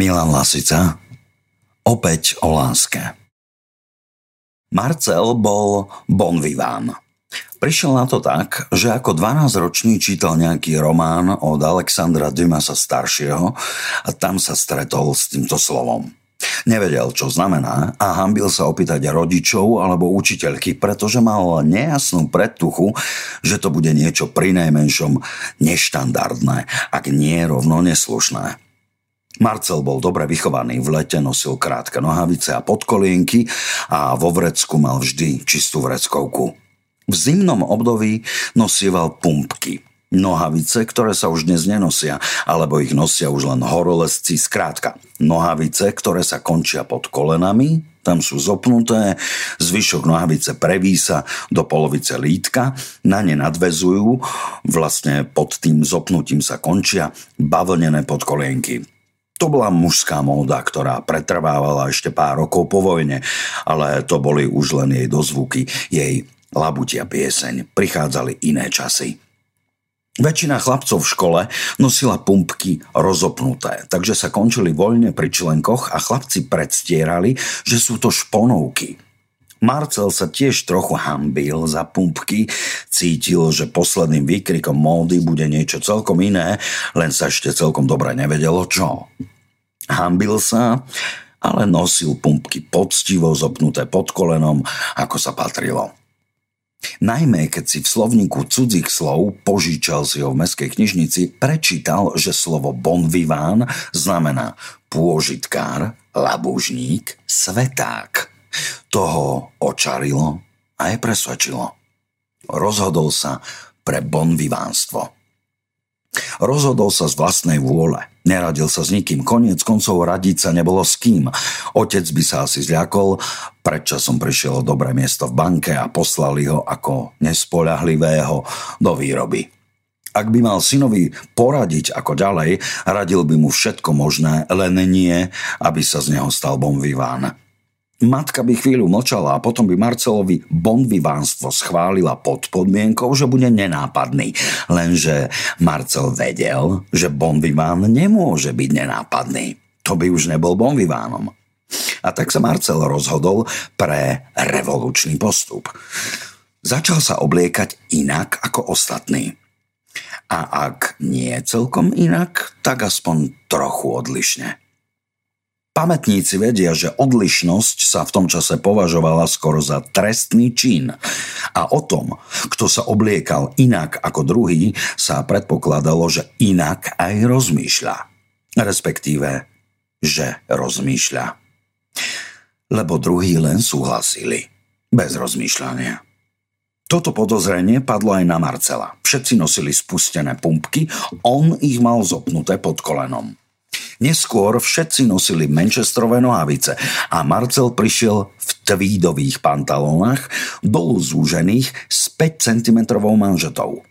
Milan Lasica, opäť o láske. Marcel bol bon vivant. Prišiel na to tak, že ako 12-ročný čítal nejaký román od Alexandra Dumasa staršieho a tam sa stretol s týmto slovom. Nevedel, čo znamená a hambil sa opýtať rodičov alebo učiteľky, pretože mal nejasnú predtuchu, že to bude niečo pri najmenšom neštandardné, ak nie rovno neslušné. Marcel bol dobre vychovaný, v lete nosil krátke nohavice a podkolienky a vo vrecku mal vždy čistú vreckovku. V zimnom období nosieval pumpky, nohavice, ktoré sa už dnes nenosia, alebo ich nosia už len horolezci skrátka. Nohavice, ktoré sa končia pod kolenami, tam sú zopnuté, zvyšok nohavice prevísa do polovice lítka, na ne nadvezujú, vlastne pod tým zopnutím sa končia bavlnené podkolienky. To bola mužská móda, ktorá pretrvávala ešte pár rokov po vojne, ale to boli už len jej dozvuky, jej labutia pieseň. Prichádzali iné časy. Väčšina chlapcov v škole nosila pumpky rozopnuté, takže sa končili voľne pri členkoch a chlapci predstierali, že sú to šponovky. Marcel sa tiež trochu hambil za pumpky, cítil, že posledným výkrikom módy bude niečo celkom iné, len sa ešte celkom dobre nevedelo čo. Hambil sa, ale nosil pumpky poctivo zopnuté pod kolenom, ako sa patrilo. Najmä keď si v slovníku cudzích slov, požičal si ho v meskej knižnici, prečítal, že slovo bon vivant znamená pôžitkár, labúžník, sveták. Toho očarilo a aj presvedčilo. Rozhodol sa pre bonvivánstvo. Rozhodol sa z vlastnej vôle. Neradil sa s nikým, koniec koncov radiť sa nebolo s kým. Otec by sa asi zľakol, predčasom prišiel o dobré miesto v banke a poslali ho ako nespoľahlivého do výroby. Ak by mal synovi poradiť ako ďalej, radil by mu všetko možné, len nie, aby sa z neho stal bomviván. Matka by chvíľu mlčala a potom by Marcelovi bonvivánstvo schválila pod podmienkou, že bude nenápadný. Lenže Marcel vedel, že bonviván nemôže byť nenápadný. To by už nebol bonvivánom. A tak sa Marcel rozhodol pre revolučný postup. Začal sa obliekať inak ako ostatní. A ak nie celkom inak, tak aspoň trochu odlišne. Pamätníci vedia, že odlišnosť sa v tom čase považovala skoro za trestný čin. A o tom, kto sa obliekal inak ako druhý, sa predpokladalo, že inak aj rozmýšľa. Respektíve, že rozmýšľa. Lebo druhí len súhlasili. Bez rozmýšľania. Toto podozrenie padlo aj na Marcela. Všetci nosili spustené pumpky, on ich mal zopnuté pod kolenom. Neskôr všetci nosili Manchesterové nohavice a Marcel prišiel v tweedových pantalónach, dolu zúžených s 5 cm manžetou.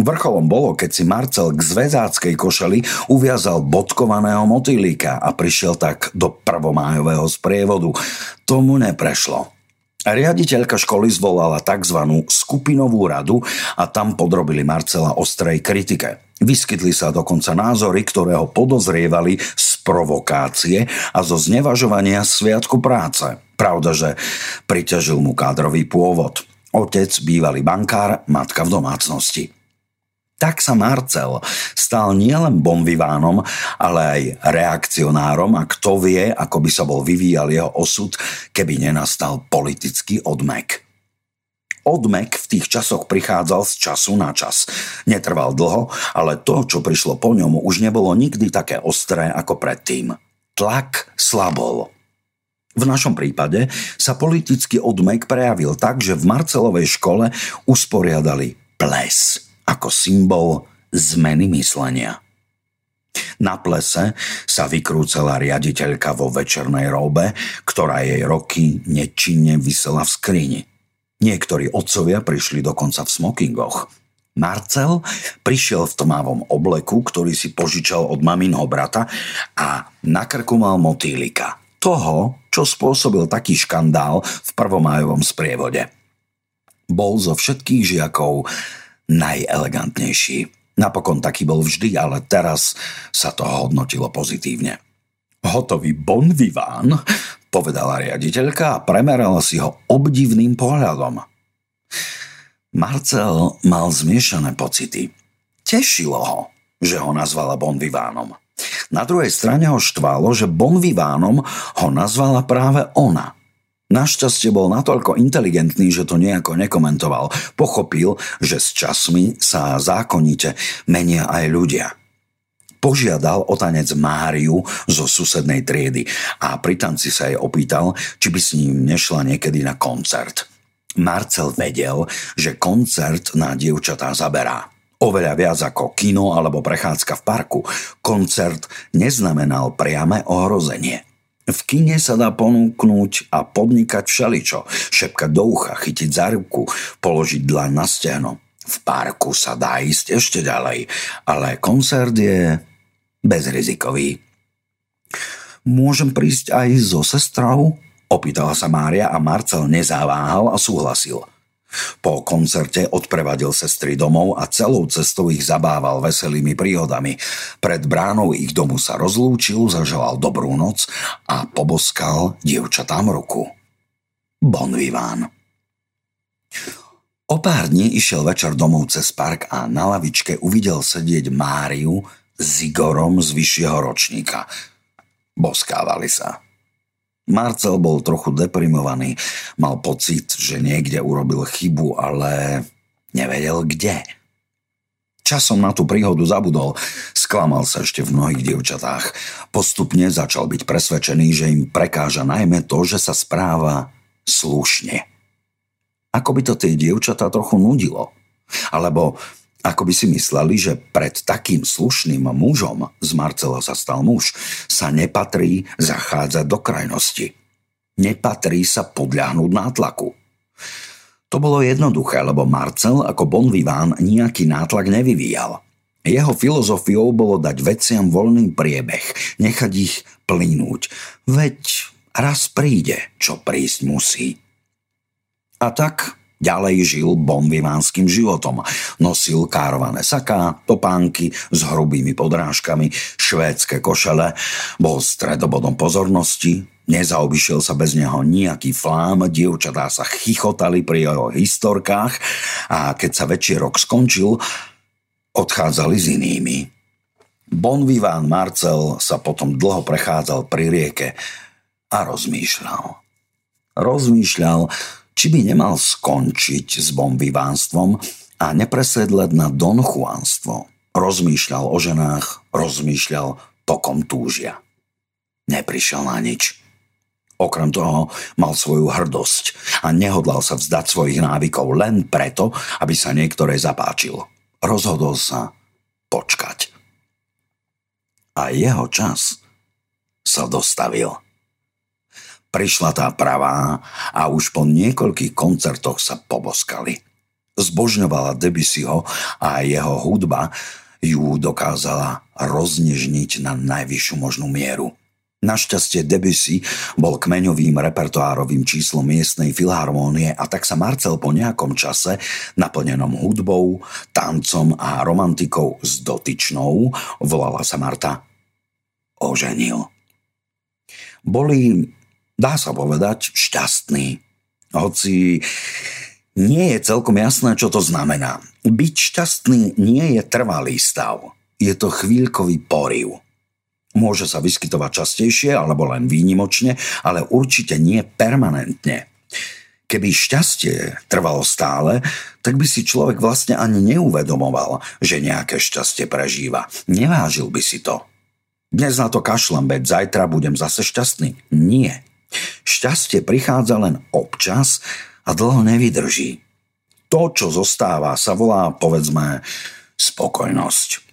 Vrcholom bolo, keď si Marcel k zväzáckej košeli uviazal bodkovaného motýlika a prišiel tak do prvomájového sprievodu. Tomu neprešlo. Riaditeľka školy zvolala tzv. skupinovú radu a tam podrobili Marcela ostrej kritike. Vyskytli sa dokonca názory, ktoré ho podozrievali z provokácie a zo znevažovania sviatku práce. Pravda, že priťažil mu kádrový pôvod. Otec, bývalý bankár, matka v domácnosti. Tak sa Marcel stal nielen bomvivánom, ale aj reakcionárom a kto vie, ako by sa bol vyvíjal jeho osud, keby nenastal politický odmek. Odmek v tých časoch prichádzal z času na čas. Netrval dlho, ale to, čo prišlo po ňom, už nebolo nikdy také ostré ako predtým. Tlak slabol. V našom prípade sa politický odmek prejavil tak, že v Marcelovej škole usporiadali ples ako symbol zmeny myslenia. Na plese sa vykrúcala riaditeľka vo večernej robe, ktorá jej roky nečinne vysela v skrini. Niektorí otcovia prišli dokonca v smokingoch. Marcel prišiel v tmavom obleku, ktorý si požičal od maminho brata a na krku mal motýlika. Toho, čo spôsobil taký škandál v prvomájovom sprievode. Bol zo všetkých žiakov najelegantnejší. Napokon taký bol vždy, ale teraz sa to hodnotilo pozitívne. Hotový bon viván, povedala riaditeľka a premerala si ho obdivným pohľadom. Marcel mal zmiešané pocity. Tešilo ho, že ho nazvala bon vivánom. Na druhej strane ho štvalo, že bon vivánom ho nazvala práve ona – Našťastie bol natoľko inteligentný, že to nejako nekomentoval. Pochopil, že s časmi sa zákonite menia aj ľudia. Požiadal o tanec Máriu zo susednej triedy a pri tanci sa jej opýtal, či by s ním nešla niekedy na koncert. Marcel vedel, že koncert na dievčatá zaberá. Oveľa viac ako kino alebo prechádzka v parku, koncert neznamenal priame ohrozenie – v kine sa dá ponúknuť a podnikať všeličo. Šepkať do ucha, chytiť za ruku, položiť dlaň na stehno. V parku sa dá ísť ešte ďalej, ale koncert je bezrizikový. Môžem prísť aj so sestrou? Opýtala sa Mária a Marcel nezaváhal a súhlasil – po koncerte odprevadil sestry domov a celou cestou ich zabával veselými príhodami. Pred bránou ich domu sa rozlúčil, zaželal dobrú noc a poboskal dievčatám ruku. Bon vivant. O pár dní išiel večer domov cez park a na lavičke uvidel sedieť Máriu s Igorom z vyššieho ročníka. Boskávali sa. Marcel bol trochu deprimovaný. Mal pocit, že niekde urobil chybu, ale nevedel kde. Časom na tú príhodu zabudol. Sklamal sa ešte v mnohých dievčatách. Postupne začal byť presvedčený, že im prekáža najmä to, že sa správa slušne. Ako by to tie dievčatá trochu nudilo. Alebo ako by si mysleli, že pred takým slušným mužom, z Marcela sa stal muž, sa nepatrí zachádzať do krajnosti. Nepatrí sa podľahnúť nátlaku. To bolo jednoduché, lebo Marcel ako bon vivant nejaký nátlak nevyvíjal. Jeho filozofiou bolo dať veciam voľný priebeh, nechať ich plynúť. Veď raz príde, čo prísť musí. A tak Ďalej žil bonvivánskym životom. Nosil kárované saká, topánky s hrubými podrážkami, švédske košele, bol stredobodom pozornosti, nezaobišiel sa bez neho nejaký flám, dievčatá sa chichotali pri jeho historkách a keď sa rok skončil, odchádzali s inými. Bonviván Marcel sa potom dlho prechádzal pri rieke a rozmýšľal. Rozmýšľal, či by nemal skončiť s bombivánstvom a nepresedleť na donchuánstvo. Rozmýšľal o ženách, rozmýšľal tokom túžia. Neprišiel na nič. Okrem toho mal svoju hrdosť a nehodlal sa vzdať svojich návykov len preto, aby sa niektoré zapáčil. Rozhodol sa počkať. A jeho čas sa dostavil. Prišla tá pravá a už po niekoľkých koncertoch sa poboskali. Zbožňovala Debussyho a jeho hudba ju dokázala roznežniť na najvyššiu možnú mieru. Našťastie Debussy bol kmeňovým repertoárovým číslom miestnej filharmónie a tak sa Marcel po nejakom čase, naplnenom hudbou, tancom a romantikou s dotyčnou, volala sa Marta, oženil. Boli dá sa povedať, šťastný. Hoci nie je celkom jasné, čo to znamená. Byť šťastný nie je trvalý stav. Je to chvíľkový poriv. Môže sa vyskytovať častejšie alebo len výnimočne, ale určite nie permanentne. Keby šťastie trvalo stále, tak by si človek vlastne ani neuvedomoval, že nejaké šťastie prežíva. Nevážil by si to. Dnes na to kašlem, veď zajtra budem zase šťastný. Nie. Šťastie prichádza len občas a dlho nevydrží. To, čo zostáva, sa volá, povedzme, spokojnosť.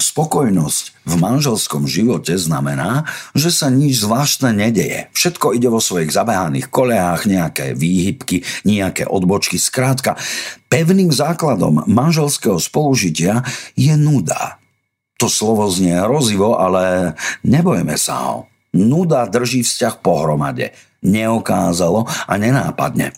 Spokojnosť v manželskom živote znamená, že sa nič zvláštne nedeje. Všetko ide vo svojich zabehaných koleách, nejaké výhybky, nejaké odbočky. Skrátka, pevným základom manželského spolužitia je nuda. To slovo znie hrozivo, ale nebojme sa ho. Nuda drží vzťah pohromade. Neokázalo a nenápadne.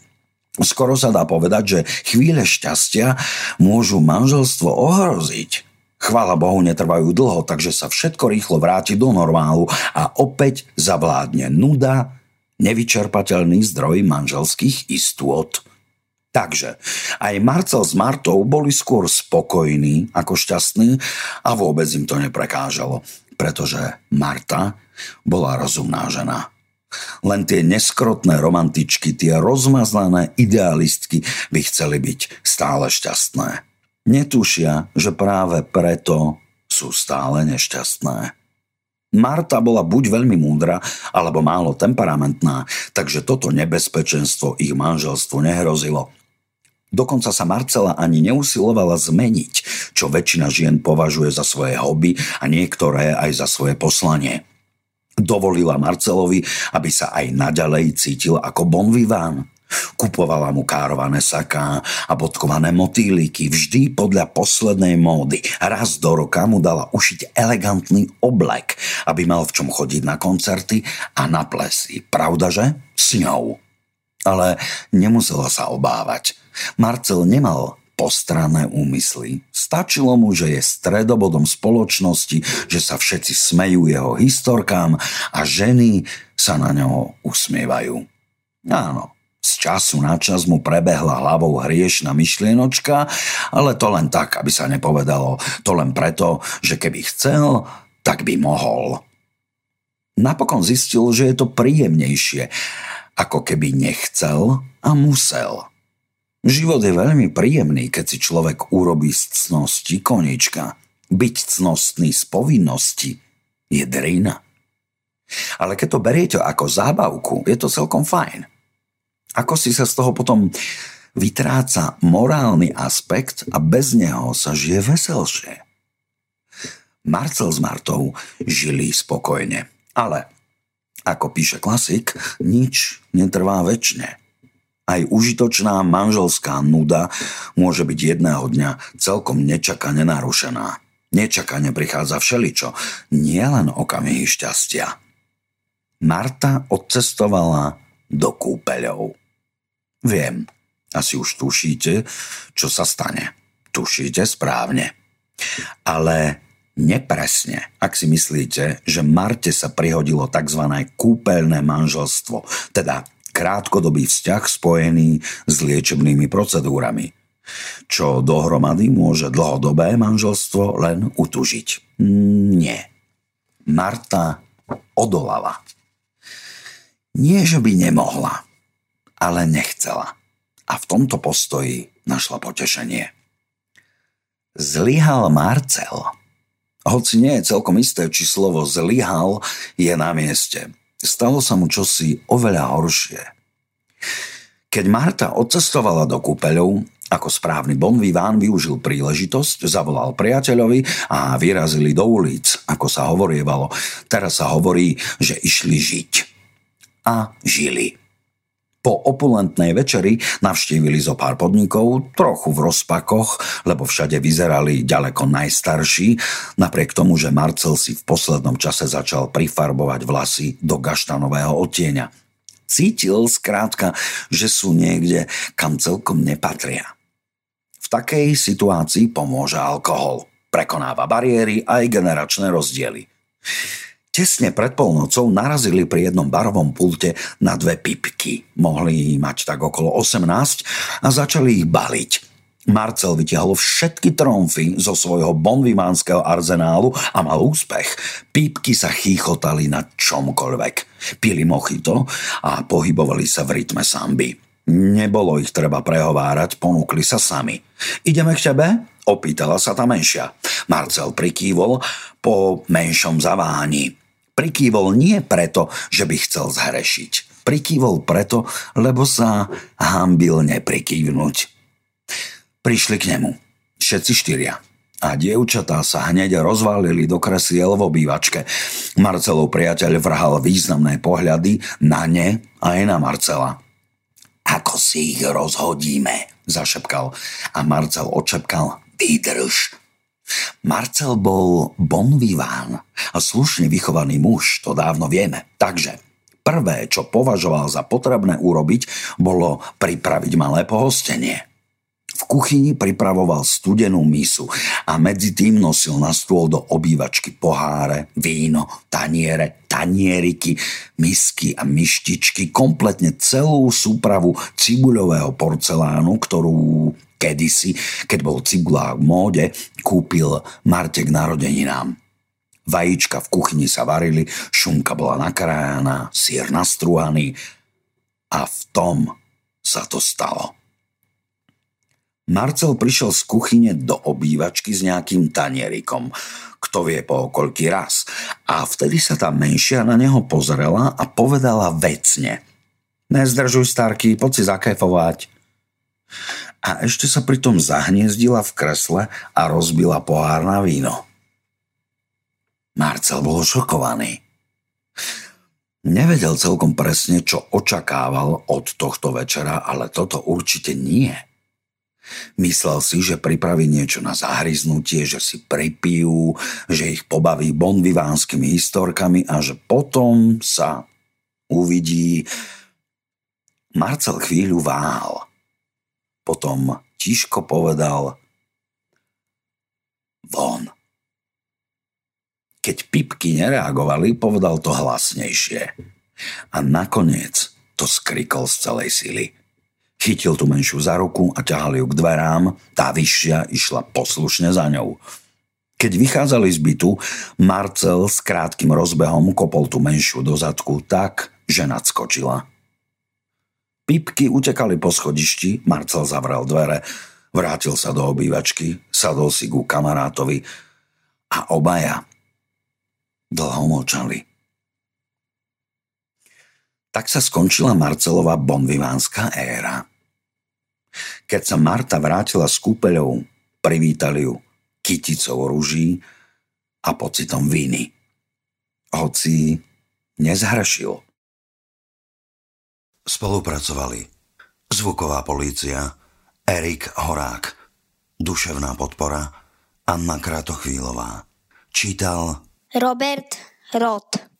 Skoro sa dá povedať, že chvíle šťastia môžu manželstvo ohroziť. Chvála Bohu, netrvajú dlho, takže sa všetko rýchlo vráti do normálu a opäť zavládne nuda, nevyčerpateľný zdroj manželských istôt. Takže aj Marcel s Martou boli skôr spokojní ako šťastní a vôbec im to neprekážalo, pretože Marta bola rozumná žena. Len tie neskrotné romantičky, tie rozmazlané idealistky by chceli byť stále šťastné netušia, že práve preto sú stále nešťastné. Marta bola buď veľmi múdra, alebo málo temperamentná, takže toto nebezpečenstvo ich manželstvu nehrozilo. Dokonca sa Marcela ani neusilovala zmeniť, čo väčšina žien považuje za svoje hobby a niektoré aj za svoje poslanie. Dovolila Marcelovi, aby sa aj naďalej cítil ako bon vivant. Kupovala mu kárované saká a bodkované motýliky, vždy podľa poslednej módy. Raz do roka mu dala ušiť elegantný oblek, aby mal v čom chodiť na koncerty a na plesy. Pravda, že? S ňou. Ale nemusela sa obávať. Marcel nemal postrané úmysly. Stačilo mu, že je stredobodom spoločnosti, že sa všetci smejú jeho historkám a ženy sa na ňo usmievajú. Áno, z času na čas mu prebehla hlavou hriešna myšlienočka, ale to len tak, aby sa nepovedalo. To len preto, že keby chcel, tak by mohol. Napokon zistil, že je to príjemnejšie, ako keby nechcel a musel. Život je veľmi príjemný, keď si človek urobí z cnosti konička. Byť cnostný z povinnosti je drina. Ale keď to beriete ako zábavku, je to celkom fajn. Ako si sa z toho potom vytráca morálny aspekt a bez neho sa žije veselšie. Marcel s Martou žili spokojne, ale ako píše klasik, nič netrvá väčšine. Aj užitočná manželská nuda môže byť jedného dňa celkom nečakane narušená. Nečakane prichádza všeličo, nielen okamihy šťastia. Marta odcestovala do kúpeľov. Viem, asi už tušíte, čo sa stane. Tušíte správne. Ale nepresne, ak si myslíte, že Marte sa prihodilo tzv. kúpeľné manželstvo, teda krátkodobý vzťah spojený s liečebnými procedúrami, čo dohromady môže dlhodobé manželstvo len utužiť. Nie. Marta odolala. Nie, že by nemohla ale nechcela. A v tomto postoji našla potešenie. Zlyhal Marcel. Hoci nie je celkom isté, či slovo zlyhal je na mieste. Stalo sa mu čosi oveľa horšie. Keď Marta odcestovala do kúpeľov, ako správny bon viván využil príležitosť, zavolal priateľovi a vyrazili do ulic, ako sa hovorievalo. Teraz sa hovorí, že išli žiť. A žili. Po opulentnej večeri navštívili zo pár podnikov, trochu v rozpakoch, lebo všade vyzerali ďaleko najstarší, napriek tomu, že Marcel si v poslednom čase začal prifarbovať vlasy do gaštanového odtieňa. Cítil skrátka, že sú niekde, kam celkom nepatria. V takej situácii pomôže alkohol. Prekonáva bariéry aj generačné rozdiely. Tesne pred polnocou narazili pri jednom barovom pulte na dve pipky. Mohli mať tak okolo 18 a začali ich baliť. Marcel vytiahol všetky tromfy zo svojho bonvimánskeho arzenálu a mal úspech. Pípky sa chýchotali na čomkoľvek. Pili mochito a pohybovali sa v rytme samby. Nebolo ich treba prehovárať, ponúkli sa sami. Ideme k tebe? Opýtala sa tá menšia. Marcel prikývol po menšom zaváhaní. Prikývol nie preto, že by chcel zhrešiť. Prikývol preto, lebo sa hambil neprikývnuť. Prišli k nemu. Všetci štyria. A dievčatá sa hneď rozvalili do kresiel v obývačke. Marcelov priateľ vrhal významné pohľady na ne aj na Marcela. Ako si ich rozhodíme, zašepkal. A Marcel očepkal, vydrž, Marcel bol bon vivant a slušne vychovaný muž, to dávno vieme. Takže prvé, čo považoval za potrebné urobiť, bolo pripraviť malé pohostenie. V kuchyni pripravoval studenú misu a medzi tým nosil na stôl do obývačky poháre, víno, taniere, tanieriky, misky a myštičky, kompletne celú súpravu cibuľového porcelánu, ktorú kedysi, keď bol cibulák v móde, kúpil Marte k narodeninám. Vajíčka v kuchyni sa varili, šunka bola nakrájaná, sír nastrúhaný a v tom sa to stalo. Marcel prišiel z kuchyne do obývačky s nejakým tanierikom, kto vie po koľký raz. A vtedy sa tá menšia na neho pozrela a povedala vecne. Nezdržuj, starky, poď si zakajfovať. A ešte sa pritom zahniezdila v kresle a rozbila pohár na víno. Marcel bol šokovaný. Nevedel celkom presne, čo očakával od tohto večera, ale toto určite nie. Myslel si, že pripraví niečo na zahryznutie, že si pripijú, že ich pobaví bonvivánskymi historkami a že potom sa uvidí. Marcel chvíľu váhal. Potom tiško povedal Von. Keď pipky nereagovali, povedal to hlasnejšie. A nakoniec to skrikol z celej sily. Chytil tú menšiu za ruku a ťahal ju k dverám, tá vyššia išla poslušne za ňou. Keď vychádzali z bytu, Marcel s krátkým rozbehom kopol tú menšiu do zadku tak, že nadskočila. Pipky utekali po schodišti, Marcel zavrel dvere, vrátil sa do obývačky, sadol si ku kamarátovi a obaja dlho mlčali. Tak sa skončila Marcelová bonvivánska éra. Keď sa Marta vrátila s kúpeľou, privítali ju kyticou ruží a pocitom viny. Hoci nezhrešil. Spolupracovali zvuková polícia, Erik Horák, duševná podpora, Anna Kratochvílová. Čítal Robert Roth